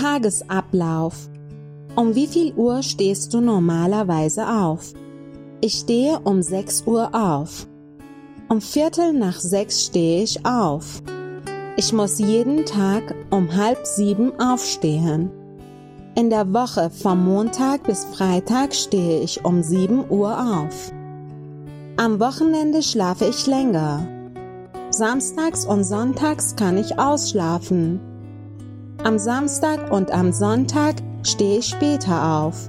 Tagesablauf. Um wie viel Uhr stehst du normalerweise auf? Ich stehe um 6 Uhr auf. Um Viertel nach sechs stehe ich auf. Ich muss jeden Tag um halb sieben aufstehen. In der Woche vom Montag bis Freitag stehe ich um 7 Uhr auf. Am Wochenende schlafe ich länger. Samstags und Sonntags kann ich ausschlafen. Am Samstag und am Sonntag stehe ich später auf.